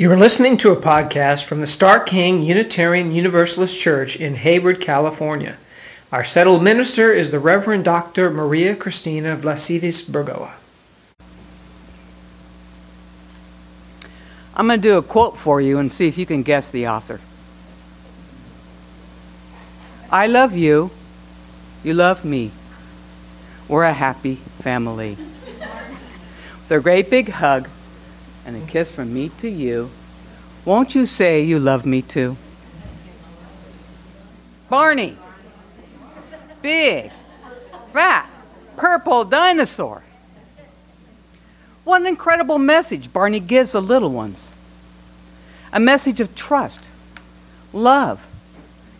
You're listening to a podcast from the Starr King Unitarian Universalist Church in Hayward, California. Our settled minister is the Reverend Dr. Maria Cristina Vlassidis Burgoa. I'm going to do a quote for you and see if you can guess the author. I love you. You love me. We're a happy family. With a great big hug and a kiss from me to you. Won't you say you love me too? Barney. Big, fat, purple dinosaur. What an incredible message Barney gives the little ones. A message of trust, love,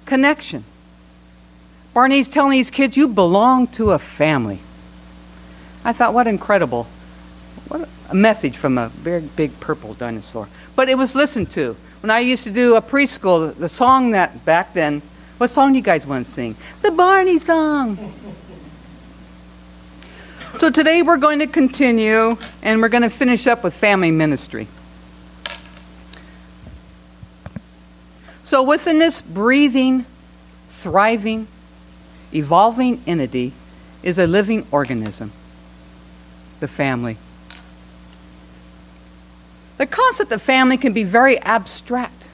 connection. Barney's telling these kids, you belong to a family. I thought, what incredible. What a message from a very big purple dinosaur. But it was listened to. When I used to do a preschool, the song that back then, what song do you guys want to sing? The Barney song. So today we're going to continue and we're going to finish up with family ministry. So within this breathing, thriving, evolving entity is a living organism, the family. The concept of family can be very abstract.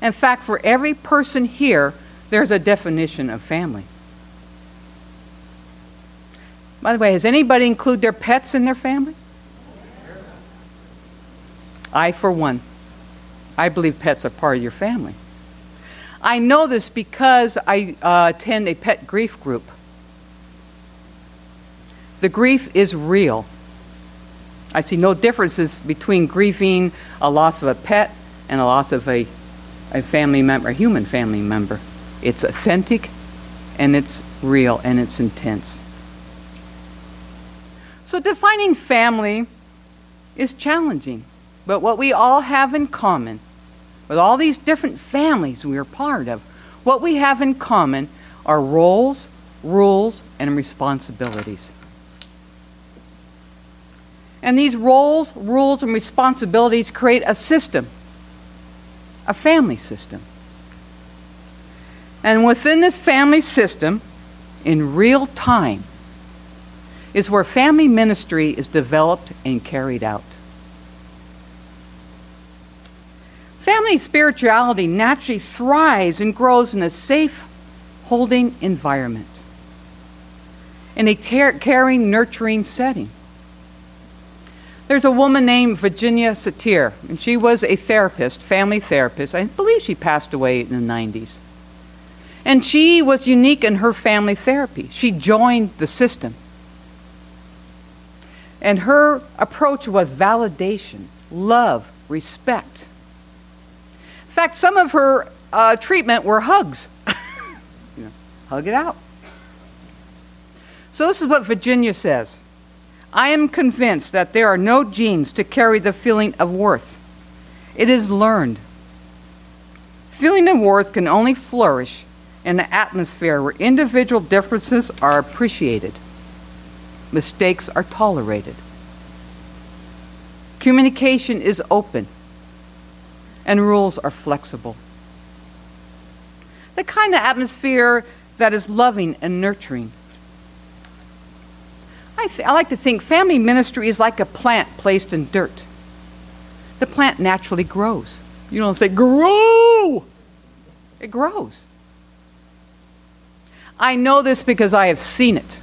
In fact, for every person here, there's a definition of family. By the way, has anybody include their pets in their family? I, for one, I believe pets are part of your family. I know this because I uh, attend a pet grief group. The grief is real. I see no differences between grieving a loss of a pet and a loss of a, a family member, a human family member. It's authentic and it's real and it's intense. So defining family is challenging, but what we all have in common, with all these different families we are part of, what we have in common are roles, rules, and responsibilities. And these roles, rules, and responsibilities create a system, a family system. And within this family system, in real time, is where family ministry is developed and carried out. Family spirituality naturally thrives and grows in a safe, holding environment, in a ter- caring, nurturing setting. There's a woman named Virginia Satir, and she was a therapist, family therapist. I believe she passed away in the 90s. And she was unique in her family therapy. She joined the system. And her approach was validation, love, respect. In fact, some of her uh, treatment were hugs. you know, hug it out. So, this is what Virginia says I am convinced that there are no genes to carry the feeling of worth. It is learned. Feeling of worth can only flourish in an atmosphere where individual differences are appreciated, mistakes are tolerated, communication is open, and rules are flexible. The kind of atmosphere that is loving and nurturing I, th- I like to think family ministry is like a plant placed in dirt. The plant naturally grows. You don't say, grow! It grows. I know this because I have seen it,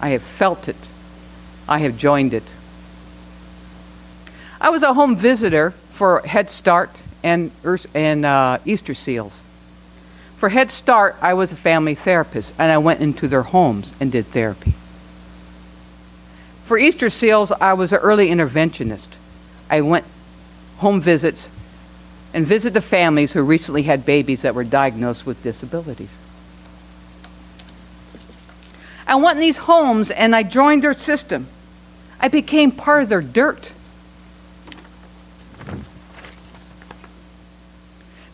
I have felt it, I have joined it. I was a home visitor for Head Start and, and uh, Easter Seals. For Head Start, I was a family therapist, and I went into their homes and did therapy. For Easter Seals, I was an early interventionist. I went home visits and visited families who recently had babies that were diagnosed with disabilities. I went in these homes and I joined their system. I became part of their dirt.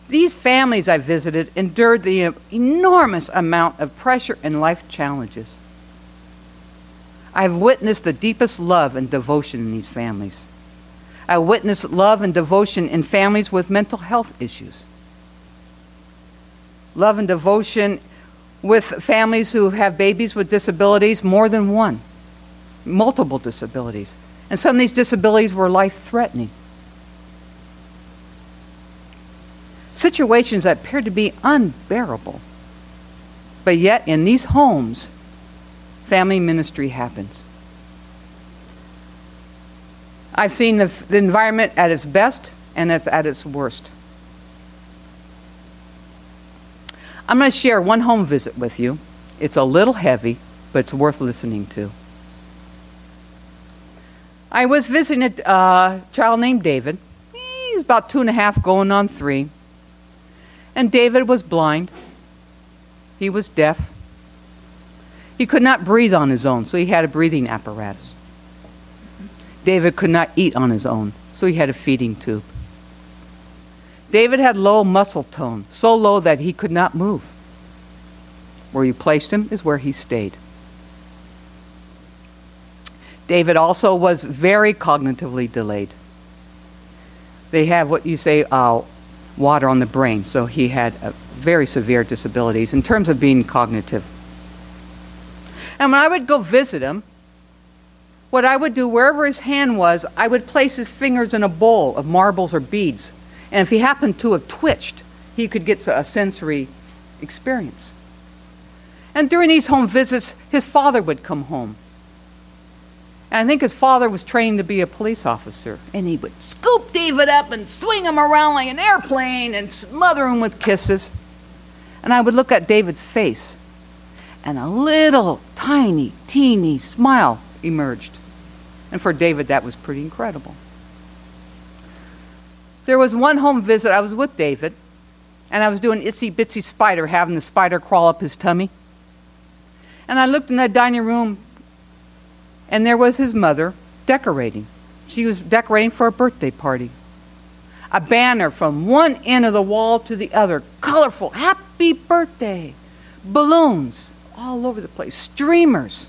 These families I visited endured the enormous amount of pressure and life challenges. I've witnessed the deepest love and devotion in these families. I witnessed love and devotion in families with mental health issues. Love and devotion with families who have babies with disabilities, more than one, multiple disabilities. And some of these disabilities were life threatening. Situations that appeared to be unbearable. But yet, in these homes, family ministry happens. I've seen the, the environment at its best and it's at its worst. I'm going to share one home visit with you. It's a little heavy, but it's worth listening to. I was visiting a uh, child named David. He was about two and a half, going on three. And David was blind. He was deaf. He could not breathe on his own, so he had a breathing apparatus. David could not eat on his own, so he had a feeding tube. David had low muscle tone, so low that he could not move. Where you placed him is where he stayed. David also was very cognitively delayed. They have what you say uh, water on the brain, so he had uh, very severe disabilities in terms of being cognitive. And when I would go visit him, what I would do, wherever his hand was, I would place his fingers in a bowl of marbles or beads. And if he happened to have twitched, he could get a sensory experience. And during these home visits, his father would come home. And I think his father was trained to be a police officer. And he would scoop David up and swing him around like an airplane and smother him with kisses. And I would look at David's face, and a little tiny, teeny smile emerged. And for David, that was pretty incredible. There was one home visit, I was with David, and I was doing itsy bitsy spider, having the spider crawl up his tummy. And I looked in the dining room, and there was his mother decorating. She was decorating for a birthday party. A banner from one end of the wall to the other, colorful, happy birthday, balloons all over the place, streamers,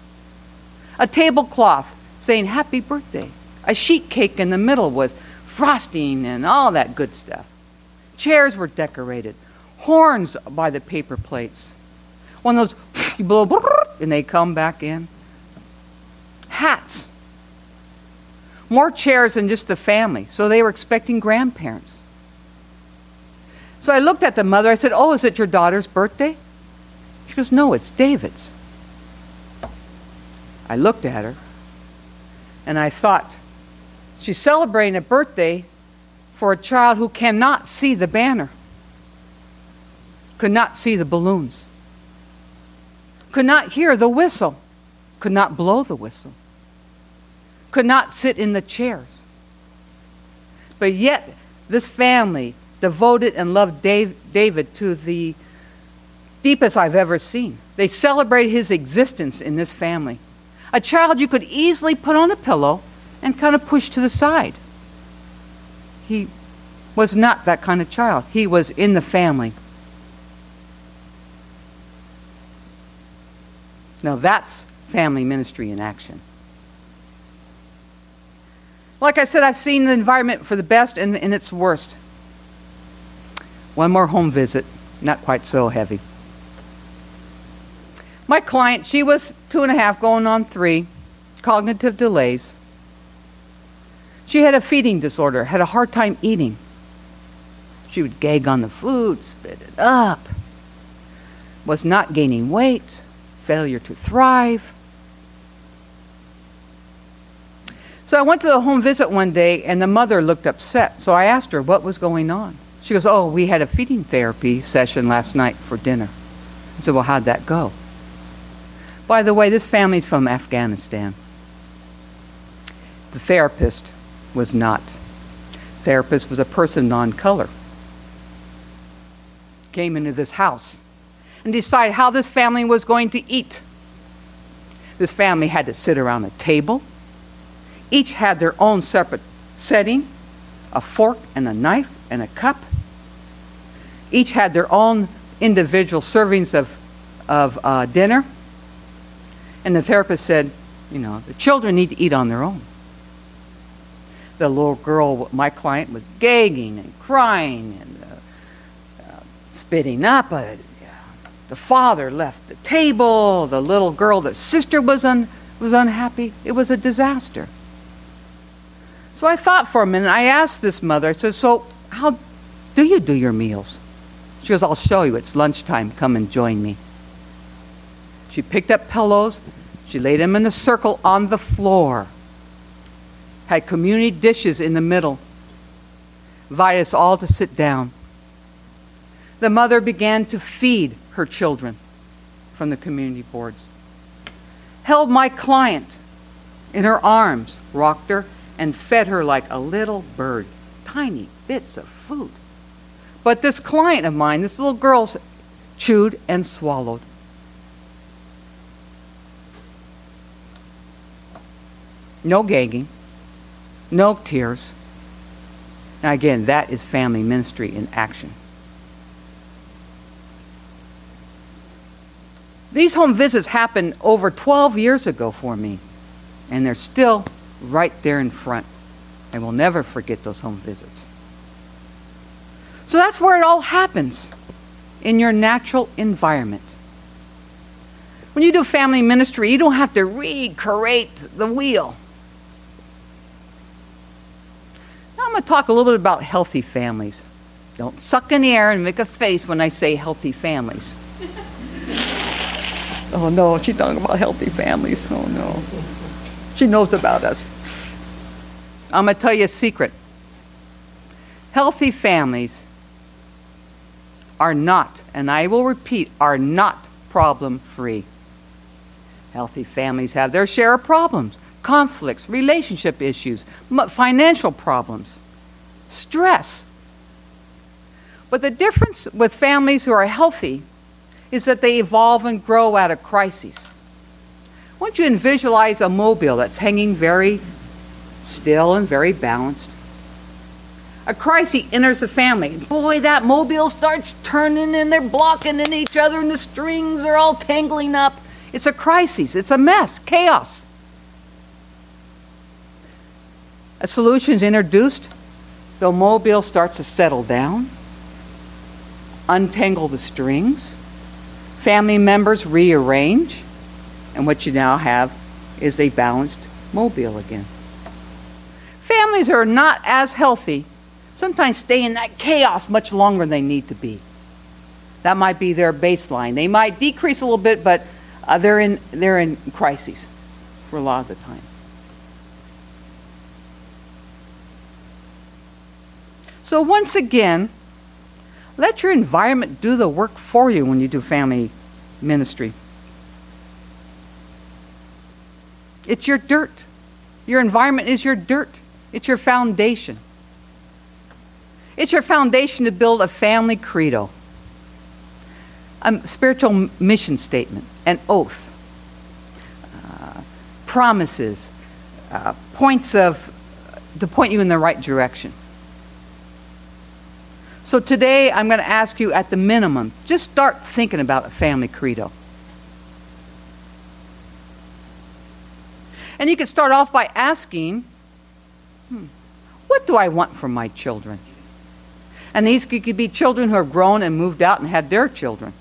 a tablecloth saying happy birthday, a sheet cake in the middle with frosting and all that good stuff. Chairs were decorated, horns by the paper plates. One of those, you blow, and they come back in. Hats. More chairs than just the family. So they were expecting grandparents. So I looked at the mother. I said, Oh, is it your daughter's birthday? She goes, No, it's David's. I looked at her and I thought, she's celebrating a birthday for a child who cannot see the banner, could not see the balloons, could not hear the whistle, could not blow the whistle, could not sit in the chairs. But yet, this family devoted and loved Dave, David to the deepest I've ever seen. They celebrate his existence in this family a child you could easily put on a pillow and kind of push to the side. He was not that kind of child. He was in the family. Now that's family ministry in action. Like I said, I've seen the environment for the best and, and its worst. One more home visit, not quite so heavy. My client, she was two and a half, going on three, cognitive delays. She had a feeding disorder, had a hard time eating. She would gag on the food, spit it up, was not gaining weight, failure to thrive. So I went to the home visit one day, and the mother looked upset. So I asked her what was going on. She goes, Oh, we had a feeding therapy session last night for dinner. I said, Well, how'd that go? By the way, this family's from Afghanistan. The therapist was not. Therapist was a person non-color. Came into this house and decided how this family was going to eat. This family had to sit around a table. Each had their own separate setting, a fork and a knife and a cup. Each had their own individual servings of, of uh, dinner. And the therapist said, you know, the children need to eat on their own. The little girl, my client, was gagging and crying and uh, uh, spitting up. Uh, the father left the table. The little girl, the sister, was, un- was unhappy. It was a disaster. So I thought for a minute. I asked this mother, I said, So, how do you do your meals? She goes, I'll show you. It's lunchtime. Come and join me. She picked up pillows. She laid them in a circle on the floor. Had community dishes in the middle. Invited us all to sit down. The mother began to feed her children from the community boards. Held my client in her arms, rocked her, and fed her like a little bird. Tiny bits of food. But this client of mine, this little girl, chewed and swallowed. No gagging, no tears. Now, again, that is family ministry in action. These home visits happened over 12 years ago for me, and they're still right there in front. I will never forget those home visits. So that's where it all happens in your natural environment. When you do family ministry, you don't have to recreate the wheel. To talk a little bit about healthy families. Don't suck in the air and make a face when I say healthy families. oh no, she's talking about healthy families. Oh no. She knows about us. I'm going to tell you a secret. Healthy families are not, and I will repeat, are not problem free. Healthy families have their share of problems, conflicts, relationship issues, financial problems, stress. But the difference with families who are healthy is that they evolve and grow out of crises. Want you visualize a mobile that's hanging very still and very balanced. A crisis enters the family. Boy, that mobile starts turning and they're blocking in each other and the strings are all tangling up. It's a crisis, it's a mess, chaos. A solution is introduced. The mobile starts to settle down, untangle the strings. Family members rearrange, and what you now have is a balanced mobile again. Families are not as healthy sometimes stay in that chaos much longer than they need to be. That might be their baseline. They might decrease a little bit, but uh, they're, in, they're in crises for a lot of the time. So, once again, let your environment do the work for you when you do family ministry. It's your dirt. Your environment is your dirt, it's your foundation. It's your foundation to build a family credo, a spiritual mission statement, an oath, uh, promises, uh, points of to point you in the right direction. So today I'm going to ask you at the minimum, just start thinking about a family credo. And you can start off by asking, hmm, what do I want from my children? And these could be children who have grown and moved out and had their children.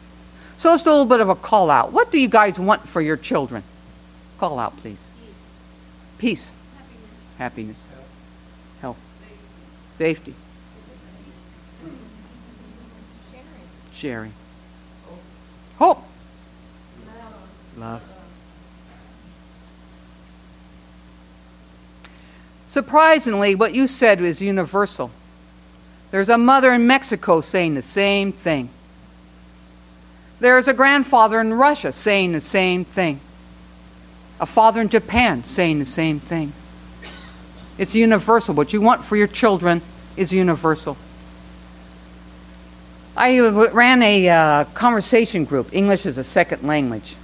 So it's a little bit of a call out. What do you guys want for your children? Call out, please. Peace. Happiness. Happiness. Health. Safety. Sharing. Hope. Oh. Oh. Love. Surprisingly, what you said was universal. There's a mother in Mexico saying the same thing. There's a grandfather in Russia saying the same thing. A father in Japan saying the same thing. It's universal. What you want for your children is universal. I ran a uh, conversation group, English as a second language.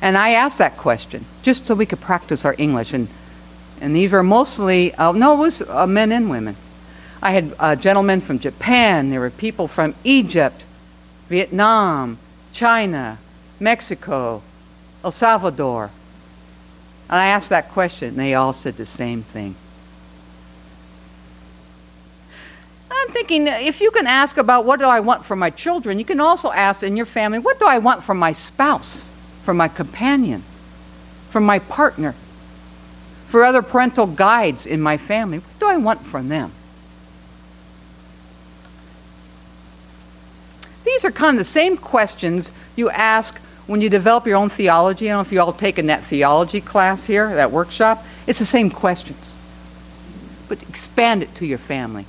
And I asked that question just so we could practice our English. And, and these were mostly, uh, no, it was uh, men and women. I had uh, gentlemen from Japan, there were people from Egypt, Vietnam, China, Mexico, El Salvador. And I asked that question, and they all said the same thing. I'm thinking if you can ask about what do I want for my children, you can also ask in your family, what do I want from my spouse, from my companion, from my partner, for other parental guides in my family? What do I want from them? These are kind of the same questions you ask when you develop your own theology. I don't know if you all taken that theology class here, that workshop. It's the same questions, but expand it to your family.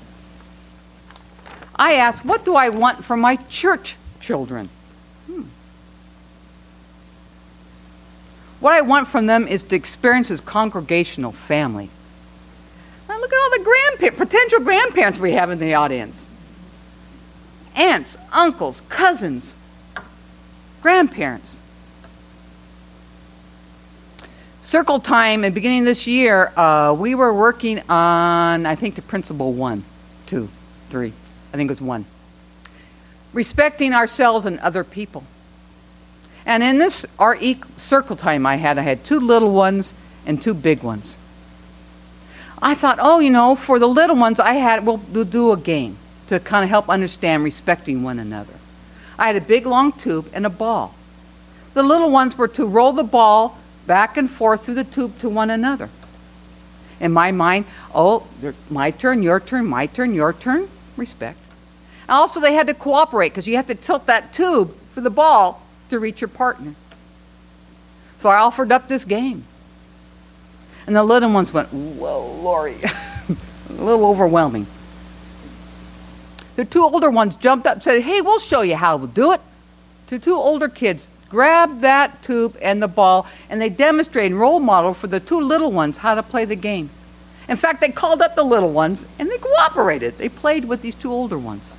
I ask, what do I want for my church children? Hmm. What I want from them is to experience this congregational family. Now look at all the grandpa- potential grandparents we have in the audience aunts, uncles, cousins, grandparents. Circle time the beginning this year, uh, we were working on, I think, the principle one, two, three, I think it was one. Respecting ourselves and other people. And in this our e- circle time I had, I had two little ones and two big ones. I thought, oh, you know, for the little ones, I had we'll, we'll do a game to kind of help understand respecting one another. I had a big long tube and a ball. The little ones were to roll the ball back and forth through the tube to one another. In my mind, oh, my turn, your turn, my turn, your turn, respect. And also, they had to cooperate because you have to tilt that tube for the ball to reach your partner. So I offered up this game. And the little ones went, Whoa, Lori, a little overwhelming. The two older ones jumped up and said, Hey, we'll show you how to do it. The two older kids grabbed that tube and the ball, and they demonstrated role model for the two little ones how to play the game. In fact, they called up the little ones and they cooperated. They played with these two older ones.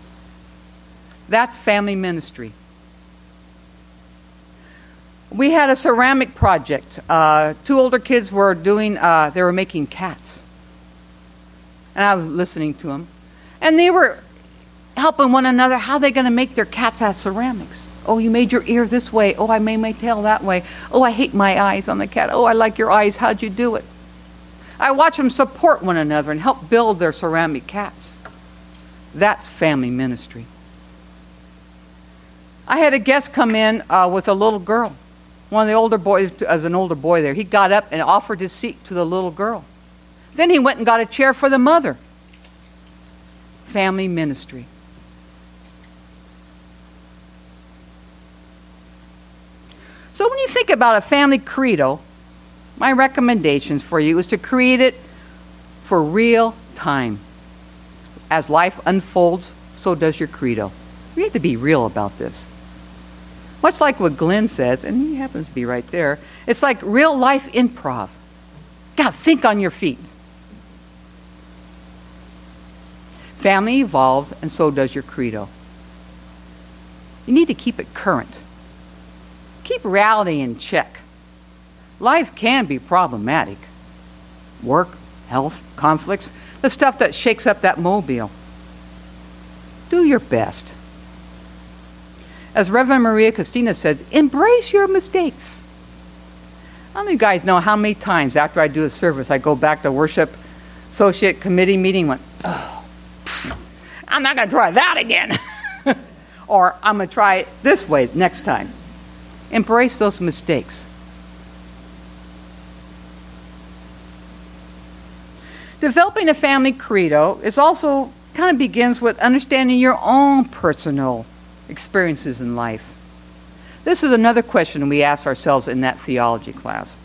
That's family ministry. We had a ceramic project. Uh, two older kids were doing, uh, they were making cats. And I was listening to them. And they were helping one another how are they going to make their cats out of ceramics. Oh, you made your ear this way. Oh, I made my tail that way. Oh, I hate my eyes on the cat. Oh, I like your eyes. How'd you do it? I watch them support one another and help build their ceramic cats. That's family ministry. I had a guest come in uh, with a little girl. One of the older boys, as an older boy there, he got up and offered his seat to the little girl. Then he went and got a chair for the mother. Family ministry. So when you think about a family credo, my recommendations for you is to create it for real time. As life unfolds, so does your credo. We have to be real about this. Much like what Glenn says, and he happens to be right there, it's like real life improv. God, think on your feet. Family evolves, and so does your credo. You need to keep it current. Keep reality in check. Life can be problematic. Work, health, conflicts, the stuff that shakes up that mobile. Do your best. As Reverend Maria Cristina said, embrace your mistakes. How many of you guys know how many times after I do a service I go back to worship associate committee meeting went, oh, I'm not going to try that again. or I'm going to try it this way next time. Embrace those mistakes. Developing a family credo is also kind of begins with understanding your own personal experiences in life. This is another question we ask ourselves in that theology class.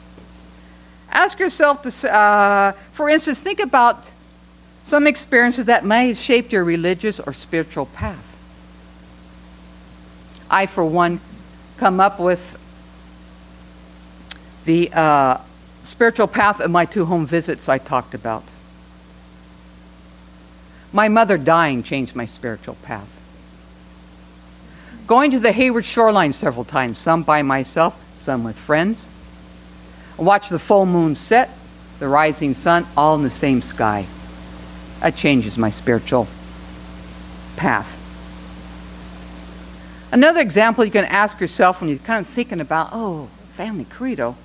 Ask yourself, to, uh, for instance, think about some experiences that may have shaped your religious or spiritual path. I, for one, come up with the uh, spiritual path of my two home visits I talked about. My mother dying changed my spiritual path. Going to the Hayward shoreline several times, some by myself, some with friends. I Watch the full moon set, the rising sun, all in the same sky. That changes my spiritual path. Another example you can ask yourself when you're kind of thinking about, oh, family credo,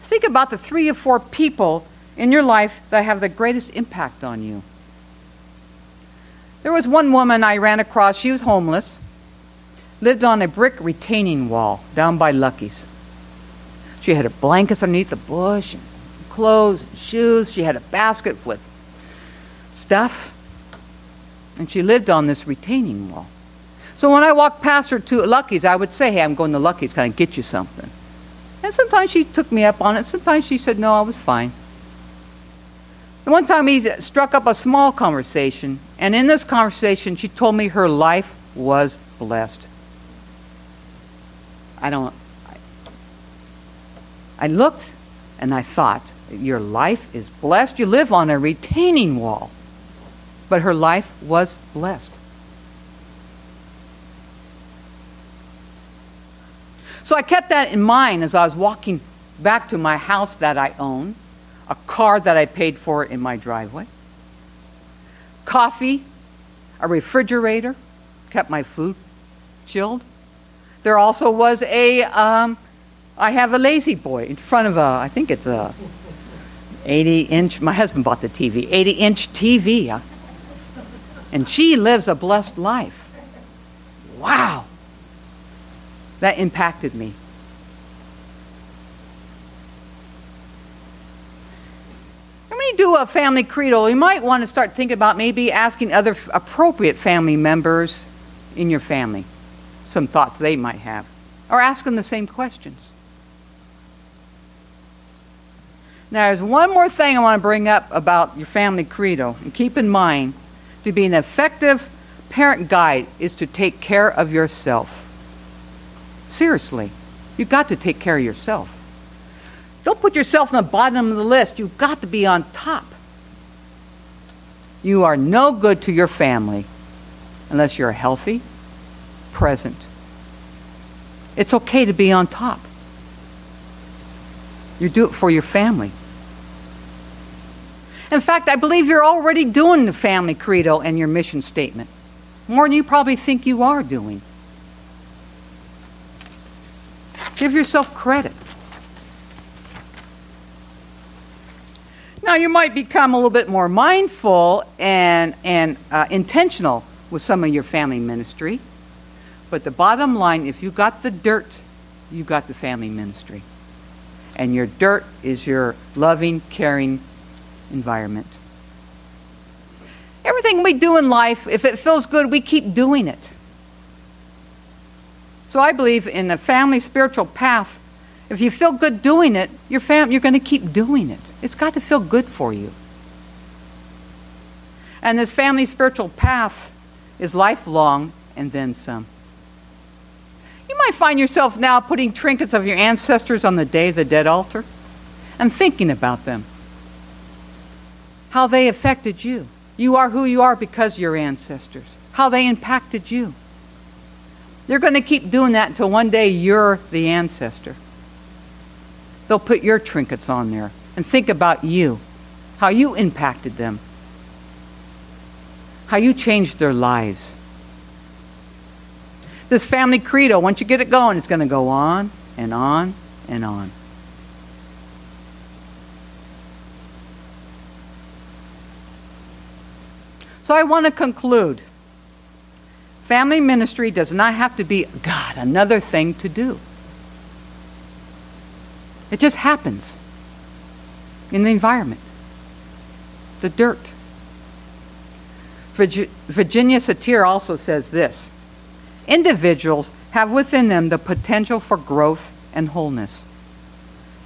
is think about the three or four people in your life that have the greatest impact on you. There was one woman I ran across, she was homeless, lived on a brick retaining wall down by Lucky's. She had her blankets underneath the bush, and clothes, and shoes. She had a basket with stuff. And she lived on this retaining wall. So when I walked past her to Lucky's, I would say, Hey, I'm going to Lucky's. Can I get you something? And sometimes she took me up on it. Sometimes she said, No, I was fine. And one time he struck up a small conversation. And in this conversation, she told me her life was blessed. I don't. I, looked and I thought, Your life is blessed. You live on a retaining wall. But her life was blessed. So I kept that in mind as I was walking back to my house that I own, a car that I paid for in my driveway, coffee, a refrigerator, kept my food chilled. There also was a, um, I have a lazy boy in front of a, I think it's a 80 inch, my husband bought the TV, 80 inch TV. And she lives a blessed life. Wow that impacted me. When you do a family credo, you might want to start thinking about maybe asking other appropriate family members in your family some thoughts they might have, or ask them the same questions. Now, there's one more thing I want to bring up about your family credo, and keep in mind to be an effective parent guide is to take care of yourself. Seriously, you've got to take care of yourself. Don't put yourself on the bottom of the list. You've got to be on top. You are no good to your family unless you're healthy, present. It's okay to be on top. You do it for your family. In fact, I believe you're already doing the family credo and your mission statement. More than you probably think you are doing. Give yourself credit. Now, you might become a little bit more mindful and, and uh, intentional with some of your family ministry. But the bottom line if you got the dirt, you got the family ministry. And your dirt is your loving, caring environment. Everything we do in life, if it feels good, we keep doing it. So I believe in a family spiritual path. If you feel good doing it, your fam- you're going to keep doing it. It's got to feel good for you. And this family spiritual path is lifelong and then some. Might find yourself now putting trinkets of your ancestors on the day of the dead altar and thinking about them. How they affected you. You are who you are because your ancestors. How they impacted you. They're going to keep doing that until one day you're the ancestor. They'll put your trinkets on there and think about you, how you impacted them, how you changed their lives. This family credo, once you get it going, it's going to go on and on and on. So I want to conclude. Family ministry does not have to be, God, another thing to do. It just happens in the environment, the dirt. Virginia Satir also says this individuals have within them the potential for growth and wholeness.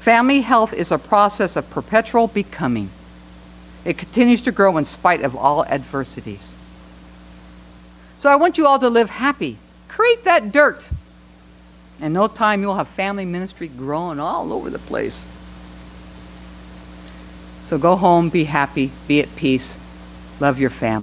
Family health is a process of perpetual becoming. It continues to grow in spite of all adversities. So I want you all to live happy. Create that dirt. In no time, you'll have family ministry growing all over the place. So go home, be happy, be at peace, love your family.